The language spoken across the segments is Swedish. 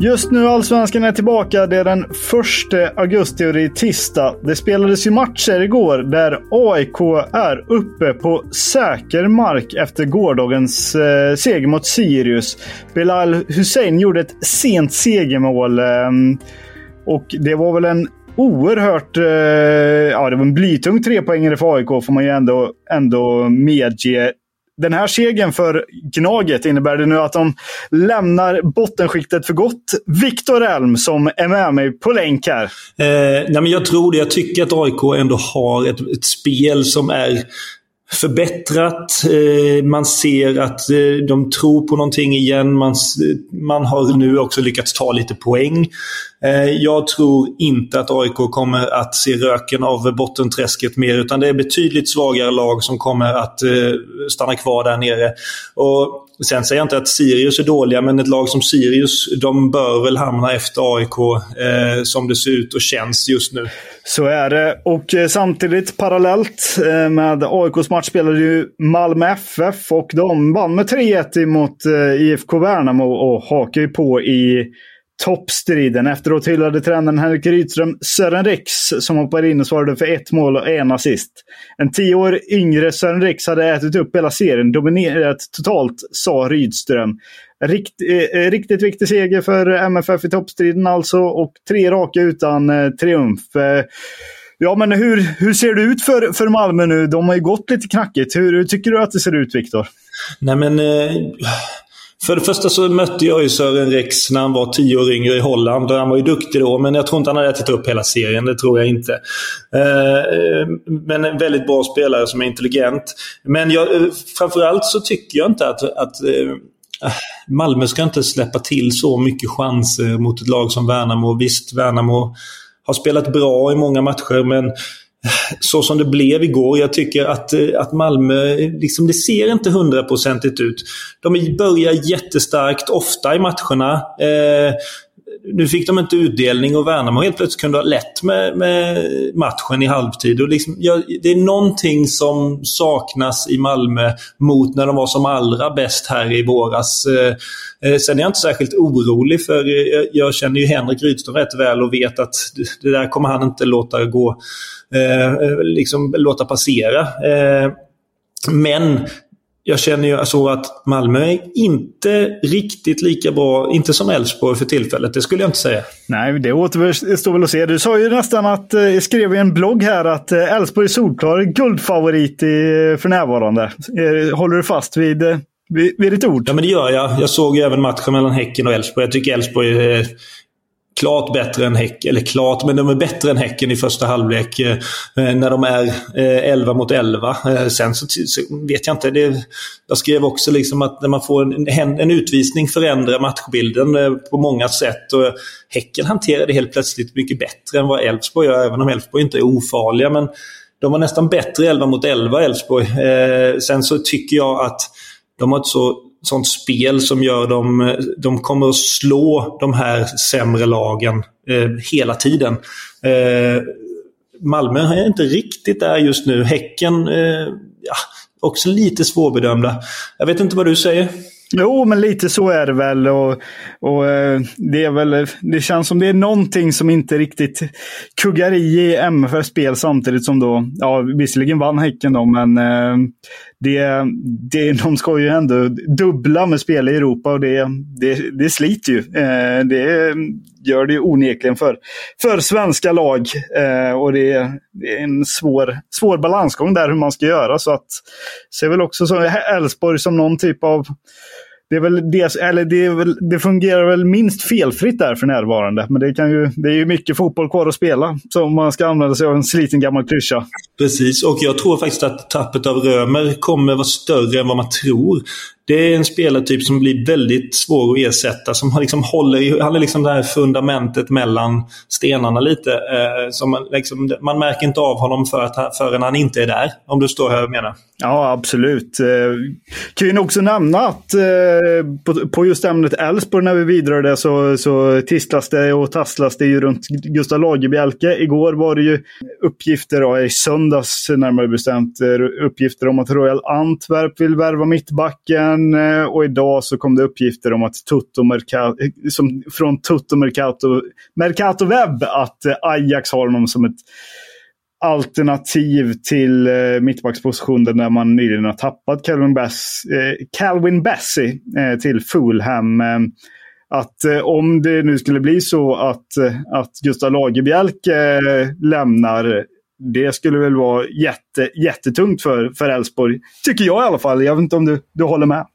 Just nu Allsvenskan är tillbaka. Det är den 1 augusti och det är tisdag. Det spelades ju matcher igår där AIK är uppe på säker mark efter gårdagens eh, seger mot Sirius. Bilal Hussein gjorde ett sent segermål. Eh, och det var väl en oerhört... Eh, ja, det var en blytung trepoängare för AIK får man ju ändå, ändå medge den här segern för Gnaget innebär det nu att de lämnar bottenskiktet för gott. Viktor Elm som är med mig på länk här. Eh, nej men jag tror det. Jag tycker att AIK ändå har ett, ett spel som är förbättrat. Eh, man ser att eh, de tror på någonting igen. Man, man har nu också lyckats ta lite poäng. Eh, jag tror inte att AIK kommer att se röken av bottenträsket mer utan det är betydligt svagare lag som kommer att stanna kvar där nere. Och Sen säger jag inte att Sirius är dåliga, men ett lag som Sirius de bör väl hamna efter AIK eh, som det ser ut och känns just nu. Så är det. Och eh, samtidigt parallellt eh, med AIKs match spelade ju Malmö FF och de vann med 3-1 mot eh, IFK Värnamo och hakar ju på i toppstriden. Efteråt hyllade tränaren Henrik Rydström Sören Riks som hoppade in och svarade för ett mål och en assist. En tio år yngre Sören Riks hade ätit upp hela serien, dominerat totalt, sa Rydström. Rikt, eh, eh, riktigt viktig seger för MFF i toppstriden alltså och tre raka utan eh, triumf. Eh, ja, men hur, hur ser det ut för, för Malmö nu? De har ju gått lite knackigt. Hur, hur tycker du att det ser ut, Viktor? Nej, men... Eh för det första så mötte jag ju Sören Rex när han var tio år yngre i Holland. Han var ju duktig då, men jag tror inte han hade ätit upp hela serien. Det tror jag inte. Eh, men en väldigt bra spelare som är intelligent. Men jag, eh, framförallt så tycker jag inte att, att eh, Malmö ska inte släppa till så mycket chanser mot ett lag som Värnamo. Visst, Värnamo har spelat bra i många matcher, men så som det blev igår. Jag tycker att, eh, att Malmö, liksom, det ser inte hundraprocentigt ut. De börjar jättestarkt, ofta i matcherna. Eh, nu fick de inte utdelning och Värnamo helt plötsligt kunde ha lätt med, med matchen i halvtid. Och liksom, ja, det är någonting som saknas i Malmö mot när de var som allra bäst här i våras. Eh, eh sen är jag inte särskilt orolig för eh, jag, jag känner ju Henrik Rydström rätt väl och vet att det där kommer han inte låta gå eh, eh liksom låta passera. Eh, men jag känner ju alltså att Malmö är inte riktigt lika bra, inte som Elfsborg för tillfället. Det skulle jag inte säga. Nej, det återstår väl att se. Du sa ju nästan att, jag eh, skrev i en blogg här att eh, Elfsborg är solklar guldfavorit i, för närvarande. Eh, håller du fast vid, vid, vid ditt ord? Ja, men det gör jag. Jag såg ju även matchen mellan Häcken och Elfsborg. Jag tycker Elfsborg klart bättre än Häcken. Eller klart, men de är bättre än Häcken i första halvlek eh, eh när de är eh, 11 mot 11. Eh, sen så, så, vet jag inte. Det, jag skrev också liksom att när man får en, en utvisning förändrar matchbilden eh, på många sätt. Och häcken hanterade helt plötsligt mycket bättre än vad Elfsborg gör, även om Elfsborg inte är ofarliga. Men de var nästan bättre 11 mot 11, Elfsborg. Eh, sen så tycker jag att de har ett så sånt spel som gör dem... Eh, de kommer att slå de här sämre lagen eh, hela tiden. Eh, Malmö är inte riktigt där just nu. Häcken, eh, ja, också lite svårbedömda. Jag vet inte vad du säger? Jo, men lite så är det väl. Och, och eh, det, är väl det känns som det är någonting som inte riktigt kuggar i i MFFs spel samtidigt som då, ja visserligen vann Häcken då, men eh, det, det, de ska ju ändå dubbla med spel i Europa och det, det, det sliter ju. Eh, det gör det ju onekligen för, för svenska lag. Och det, det är en svår, svår balansgång där hur man ska göra. Så att ser väl också Elfsborg som någon typ av det, är väl det, eller det, är väl, det fungerar väl minst felfritt där för närvarande. Men det, kan ju, det är ju mycket fotboll kvar att spela. Så om man ska använda sig av en sliten gammal klyscha. Precis, och jag tror faktiskt att tappet av Römer kommer vara större än vad man tror. Det är en spelartyp som blir väldigt svår att ersätta. Som liksom håller, han är liksom det här fundamentet mellan stenarna lite. Eh, som man, liksom, man märker inte av honom för att, förrän han inte är där. Om du står här och menar. Ja, absolut. Eh, kan ju också nämna att eh, på, på just ämnet Elfsborg när vi vidrör det så, så tisslas det och tasslas det ju runt Gustav Lagerbielke. Igår var det ju uppgifter, och i söndags närmare bestämt, eh, uppgifter om att Royal Antwerp vill värva mittbacken men, eh, och idag så kom det uppgifter om att Tutto Mercato, som, från Tutto Mercato, Mercato Web att eh, Ajax har honom som ett alternativ till eh, mittbackspositionen där man nyligen har tappat Calvin, Bass, eh, Calvin Bessie eh, till Fulham. Eh, att eh, om det nu skulle bli så att, eh, att Gustav Lagerbielke lämnar det skulle väl vara jätte, jättetungt för, för Elfsborg. Tycker jag i alla fall. Jag vet inte om du, du håller med?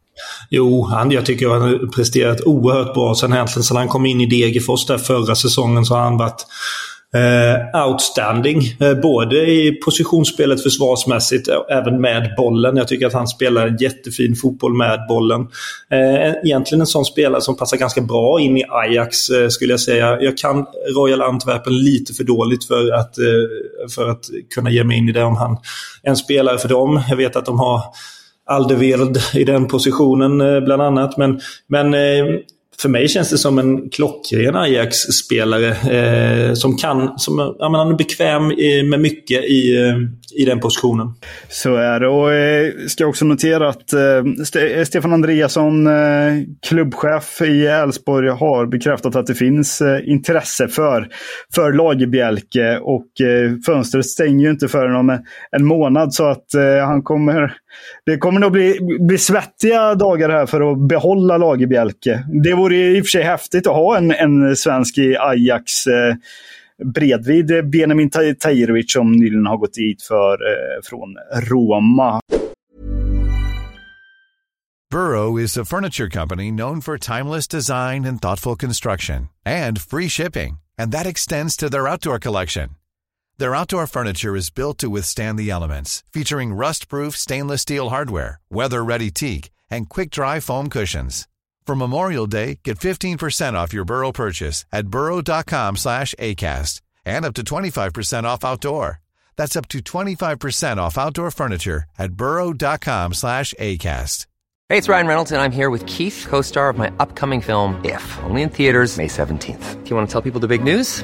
Jo, han, jag tycker han har presterat oerhört bra sen egentligen sen han kom in i Degerfors där förra säsongen så har han varit eh, outstanding. Eh, både i positionsspelet försvarsmässigt och även med bollen. Jag tycker att han spelar en jättefin fotboll med bollen. Eh, egentligen en sån spelare som passar ganska bra in i Ajax eh, skulle jag säga. Jag kan Royal Antwerpen lite för dåligt för att, eh, för att kunna ge mig in i det om han är en spelare för dem. Jag vet att de har Alderweireld i den positionen eh, bland annat. Men, men eh, för mig känns det som en klockren Ajax-spelare eh, som kan, som, ja, men han är bekväm i, med mycket i, eh, i den positionen. Så är det. Och eh, ska också notera att eh, eh, Stefan Andreasson, eh, klubbchef i Elfsborg, har bekräftat att det finns eh, intresse för, för Lagerbielke. Och eh, fönstret stänger ju inte förrän om en, en månad. Så att eh, han kommer det kommer nog bli, bli svettiga dagar här för att behålla Lagerbielke. Det vore i och för sig häftigt att ha en, en svensk i Ajax eh, bredvid Benjamin Tahirovic som nyligen har gått dit för, eh, från Roma. Burrow is a furniture company known for timeless design and thoughtful construction and free shipping. And that extends to their outdoor collection. Their outdoor furniture is built to withstand the elements, featuring rust-proof stainless steel hardware, weather-ready teak, and quick-dry foam cushions. For Memorial Day, get 15% off your Burrow purchase at burrow.com slash ACAST and up to 25% off outdoor. That's up to 25% off outdoor furniture at burrow.com slash ACAST. Hey, it's Ryan Reynolds, and I'm here with Keith, co-star of my upcoming film, If, only in theaters May 17th. Do you want to tell people the big news?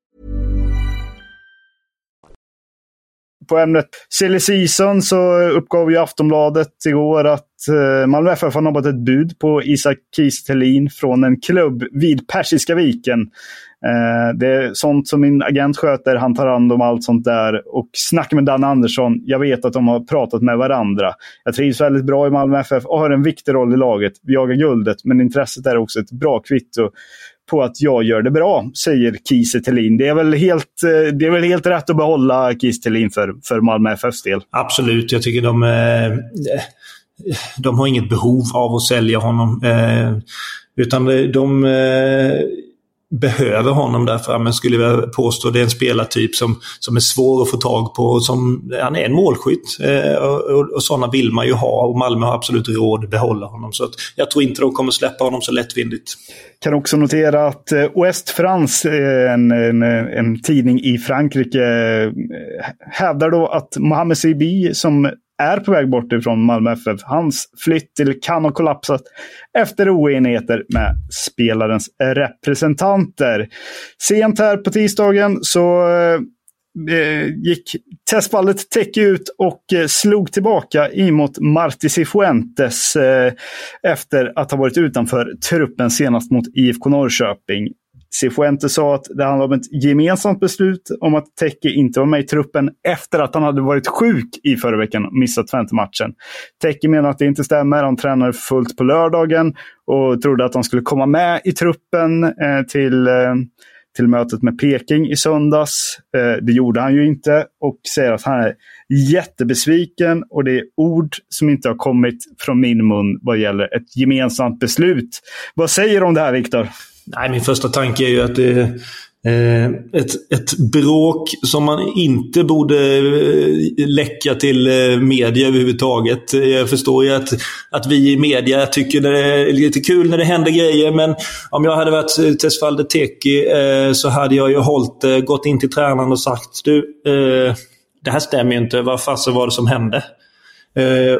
På ämnet silly season så uppgav ju Aftonbladet igår att eh, Malmö FF har nobbat ett bud på Isak Kiese från en klubb vid Persiska viken. Eh, det är sånt som min agent sköter. Han tar hand om allt sånt där. Och snackar med Danne Andersson. Jag vet att de har pratat med varandra. Jag trivs väldigt bra i Malmö FF och har en viktig roll i laget. Vi jagar guldet, men intresset är också ett bra kvitto på att jag gör det bra, säger Kiese Det är väl helt, eh, det är väl helt rätt att behålla Kiese för, för Malmö FFs del? Absolut. Jag tycker de... Eh, de har inget behov av att sälja honom. Eh, utan de... Eh, behöver honom där framme skulle jag påstå. Det är en spelartyp som, som är svår att få tag på. Som, han är en målskytt eh, och, och, sådana vill man ju ha och Malmö har absolut råd att behålla honom. Så att jag tror inte de kommer släppa honom så lättvindigt. Kan också notera att eh, West Ouest France, eh, en, en, en tidning i Frankrike, eh, hävdar då att Mohamed Sibi som är på väg bort ifrån Malmö FF. Hans flytt till kan ha kollapsat efter oenigheter med spelarens representanter. Sent här på tisdagen så eh, gick testfallet täck ut och eh, slog tillbaka emot Marti Cifuentes eh, efter att ha varit utanför truppen senast mot IFK Norrköping. Cifuentes sa att det handlade om ett gemensamt beslut om att Tekke inte var med i truppen efter att han hade varit sjuk i förra veckan och missat Twente-matchen. Tekke menar att det inte stämmer. Han tränade fullt på lördagen och trodde att han skulle komma med i truppen eh, till, eh, till mötet med Peking i söndags. Eh, det gjorde han ju inte och säger att han är jättebesviken och det är ord som inte har kommit från min mun vad gäller ett gemensamt beslut. Vad säger du om det här Viktor? Nej, min första tanke är ju att det är ett, ett bråk som man inte borde eh, läcka till eh, media överhuvudtaget. Jag förstår ju att, att vi i media tycker det är lite kul när det händer grejer, men om jag hade varit Tesfalde Teki så hade jag ju hållit, gått in till tränaren och sagt du, det här stämmer ju inte. Vad fasen var det som hände?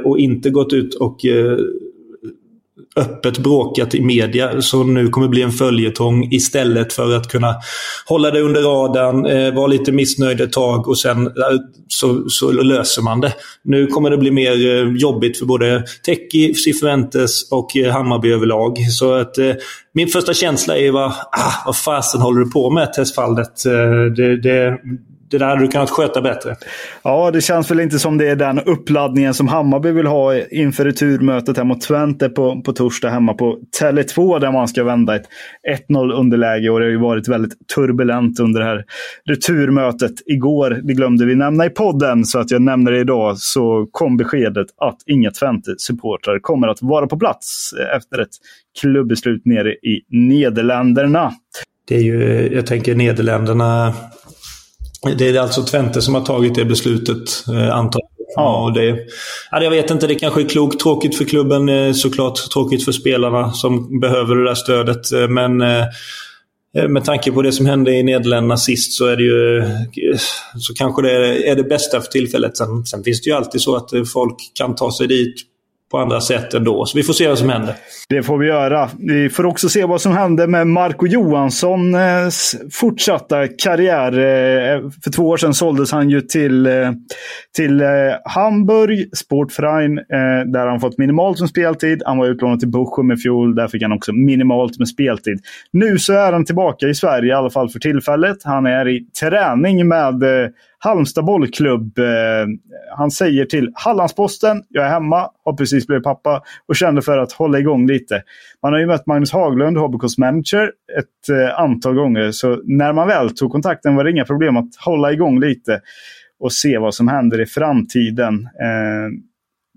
och inte gått ut och öppet bråkat i media som nu kommer bli en följetong istället för att kunna hålla det under radarn, eh, vara lite missnöjd ett tag och sen eh, så, så, löser man det. Nu kommer det bli mer eh, jobbigt för både Teki, Cifuentes och eh, Hammarby överlag. Så att eh, min första känsla är vad, ah, vad fasen håller du på med testfallet? Eh, det, det, det där hade du kunnat sköta bättre. Ja, det känns väl inte som det är den uppladdningen som Hammarby vill ha inför returmötet här mot Twente på, på torsdag hemma på Tele2 där man ska vända ett 1-0 underläge. Och det har ju varit väldigt turbulent under det här returmötet igår. Det glömde vi nämna i podden, så att jag nämner det idag. Så kom beskedet att inga Twente-supportrar kommer att vara på plats efter ett klubbeslut nere i Nederländerna. Det är ju, jag tänker Nederländerna det är alltså Twente som har tagit det beslutet, eh, antar Ja, och det, ja, jag vet inte, det kanske är klokt. Tråkigt för klubben eh, såklart. Tråkigt för spelarna som behöver det där stödet. Eh, men med tanke på det som hände i Nederländerna sist så är det ju så kanske det är det bästa för tillfället. Sen, sen finns det ju alltid så att folk kan ta sig dit på andra sätt ändå. Så vi får se vad som händer. Det får vi göra. Vi får också se vad som händer med Marco Johanssons eh, fortsatta karriär. Eh, för två år sedan såldes han ju till, eh, till Hamburg Sportfrein, där han fått minimalt med speltid. Han var utlånad till Bochum i fjol. Där fick han också minimalt med speltid. Nu så är han tillbaka i Sverige i alla fall för tillfället. Han är i träning med Halmstad bollklubb. Eh, han säger till Hallandsposten, jag är hemma, har precis blivit pappa och kände för att hålla igång lite. Man har ju mött Magnus Haglund, HBKs manager, ett eh, antal gånger. Så när man väl tog kontakten var det inga problem att hålla igång lite och se vad som händer i framtiden. Eh,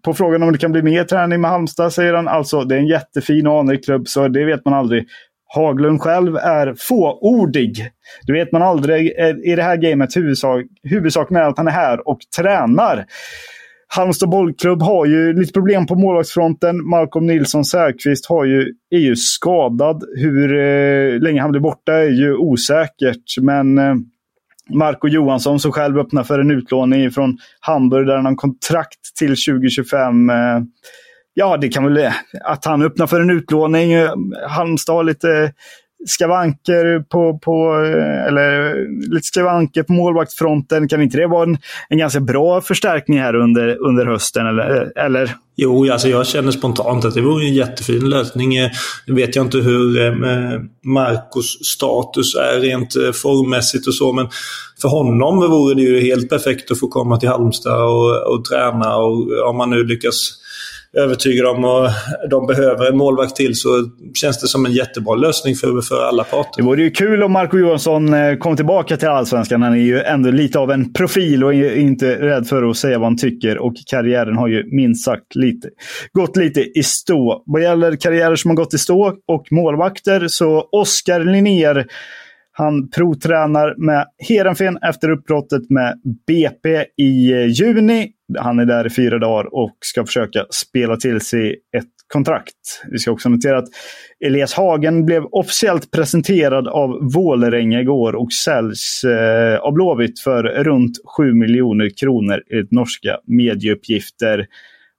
på frågan om det kan bli mer träning med Halmstad säger han alltså det är en jättefin och anrik klubb så det vet man aldrig. Haglund själv är fåordig. Det vet man aldrig eh, i det här gamet. Huvudsak, huvudsaken är att han är här och tränar. Halmstad bollklubb har ju lite problem på målvaktsfronten. Malcolm Nilsson Säfqvist har ju, är ju skadad. Hur eh, länge han blir borta är ju osäkert. Men eh, Marco Johansson som själv öppnar för en utlåning från Hamburg där han har kontrakt till 2025. Eh, Ja, det kan väl att han öppnar för en utlåning. Eh, Halmstad har lite skavanker på, på, eh, eller eh, lite skavanker på målvaktsfronten. Kan inte det vara en, en ganska bra förstärkning här under, under hösten? Eller, eller? Jo, alltså jag känner spontant att det vore en jättefin lösning. Nu vet jag inte hur Marcos status är rent formmässigt och så, men för honom vore det ju helt perfekt att få komma till Halmstad och, och träna. Och om man nu lyckas övertygad om och de behöver en målvakt till så känns det som en jättebra lösning för, för alla parter. Det vore ju kul om Marco Johansson eh, kom tillbaka till Allsvenskan. Han är ju ändå lite av en profil och är inte rädd för att säga vad han tycker. Och karriären har ju minst sagt lite, gått lite i stå. Vad gäller karriärer som har gått i stå och målvakter så Oskar Linnér han provtränar med Heerenveen efter uppbrottet med BP i eh, juni. Han är där i fyra dagar och ska försöka spela till sig ett kontrakt. Vi ska också notera att Elias Hagen blev officiellt presenterad av Vålerenga igår och säljs eh, av Blåvitt för runt 7 miljoner kronor enligt norska medieuppgifter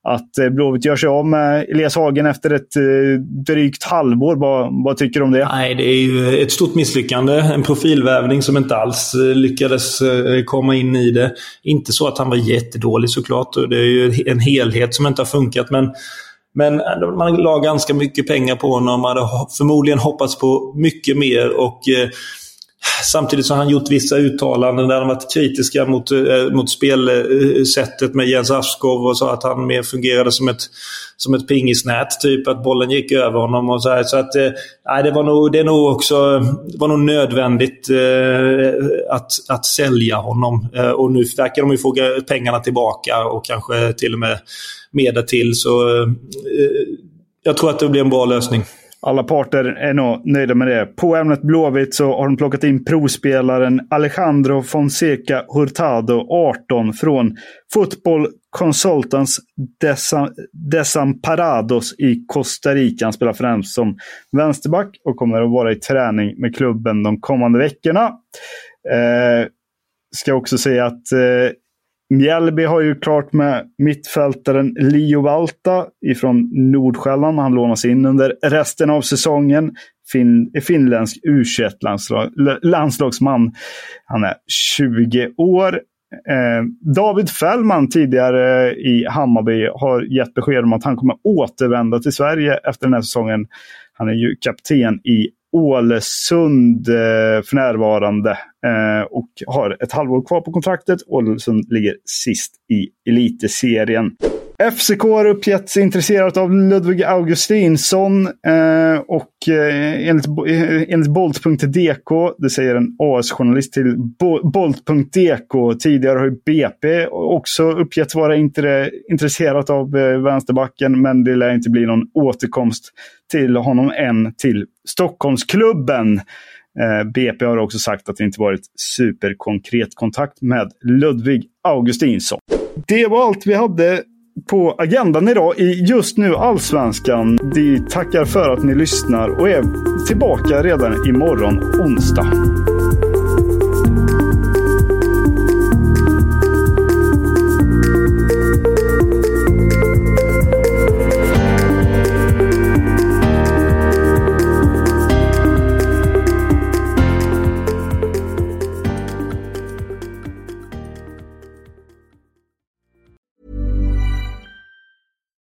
att eh, Blåvitt gör sig av med Elias Hagen efter ett eh, drygt halvår. Vad, vad tycker du om det? Nej, det är ju ett stort misslyckande. En profilvävning som inte alls eh, lyckades komma in i det. Inte så att han var jättedålig såklart. Det är ju en helhet som inte har funkat. Men, men man la ganska mycket pengar på honom. Man hade förmodligen hoppats på mycket mer. och Samtidigt så har han gjort vissa uttalanden där han varit kritiska mot, eh, mot spelsättet med Jens Askov och sa att han mer fungerade som ett, som ett pingisnät. Typ att bollen gick över honom och så här. Så att, eh, det, var nog, det är nog också det var nog nödvändigt eh, att, att sälja honom. Eh, och nu verkar de ju få pengarna tillbaka och kanske till och med mer till. Så eh, eh, jag tror att det blir en bra lösning. Alla parter är nog nöjda med det. På ämnet Blåvitt så har de plockat in provspelaren Alejandro Fonseca Hurtado, 18, från Football Consultants Desamparados i Costa Rica. Han spelar främst som vänsterback och kommer att vara i träning med klubben de kommande veckorna. Eh, ska också säga att eh, Mjällby har ju klart med mittfältaren Leo Valta ifrån Nordsjälland. Han lånas in under resten av säsongen. Fin, finländsk u landslag, landslagsman. Han är 20 år. Eh, David Fällman tidigare i Hammarby har gett besked om att han kommer återvända till Sverige efter den här säsongen. Han är ju kapten i Ålesund eh, för närvarande Eh, och har ett halvår kvar på kontraktet. Ålesund ligger sist i elitserien. FCK har uppgetts intresserat av Ludvig Augustinsson eh, och eh, enligt, eh, enligt Bolt.dk, det säger en AS-journalist till Bo Bolt.dk, tidigare har BP också uppgetts vara intre, intresserat av eh, vänsterbacken, men det lär inte bli någon återkomst till honom än till Stockholmsklubben. Eh, BP har också sagt att det inte varit superkonkret kontakt med Ludvig Augustinsson. Det var allt vi hade på agendan idag i just nu Allsvenskan. Vi tackar för att ni lyssnar och är tillbaka redan imorgon onsdag.